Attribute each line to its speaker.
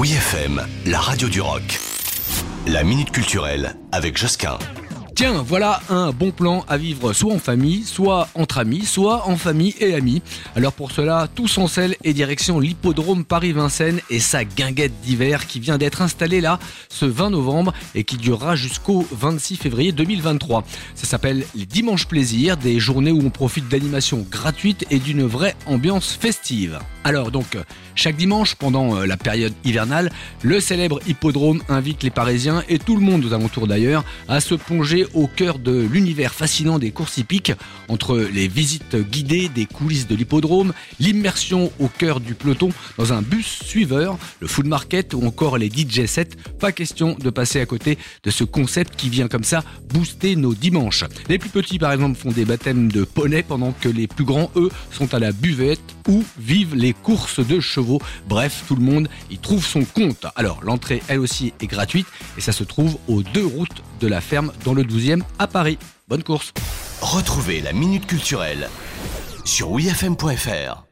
Speaker 1: Oui FM, la radio du rock. La minute culturelle avec Josquin.
Speaker 2: Tiens, voilà un bon plan à vivre soit en famille, soit entre amis, soit en famille et amis. Alors pour cela, tous en selle et direction l'hippodrome Paris-Vincennes et sa guinguette d'hiver qui vient d'être installée là ce 20 novembre et qui durera jusqu'au 26 février 2023. Ça s'appelle les Dimanches Plaisir, des journées où on profite d'animations gratuites et d'une vraie ambiance festive. Alors donc, chaque dimanche pendant euh, la période hivernale, le célèbre hippodrome invite les Parisiens et tout le monde aux alentours d'ailleurs à se plonger au cœur de l'univers fascinant des courses hippiques, entre les visites guidées des coulisses de l'hippodrome, l'immersion au cœur du peloton dans un bus suiveur, le food market ou encore les DJ sets. Pas question de passer à côté de ce concept qui vient comme ça booster nos dimanches. Les plus petits par exemple font des baptêmes de poney pendant que les plus grands eux sont à la buvette ou vivent les courses de chevaux. Bref, tout le monde y trouve son compte. Alors l'entrée elle aussi est gratuite et ça se trouve aux deux routes de la ferme dans le 12e à Paris. Bonne course
Speaker 1: Retrouvez la minute culturelle sur wifm.fr.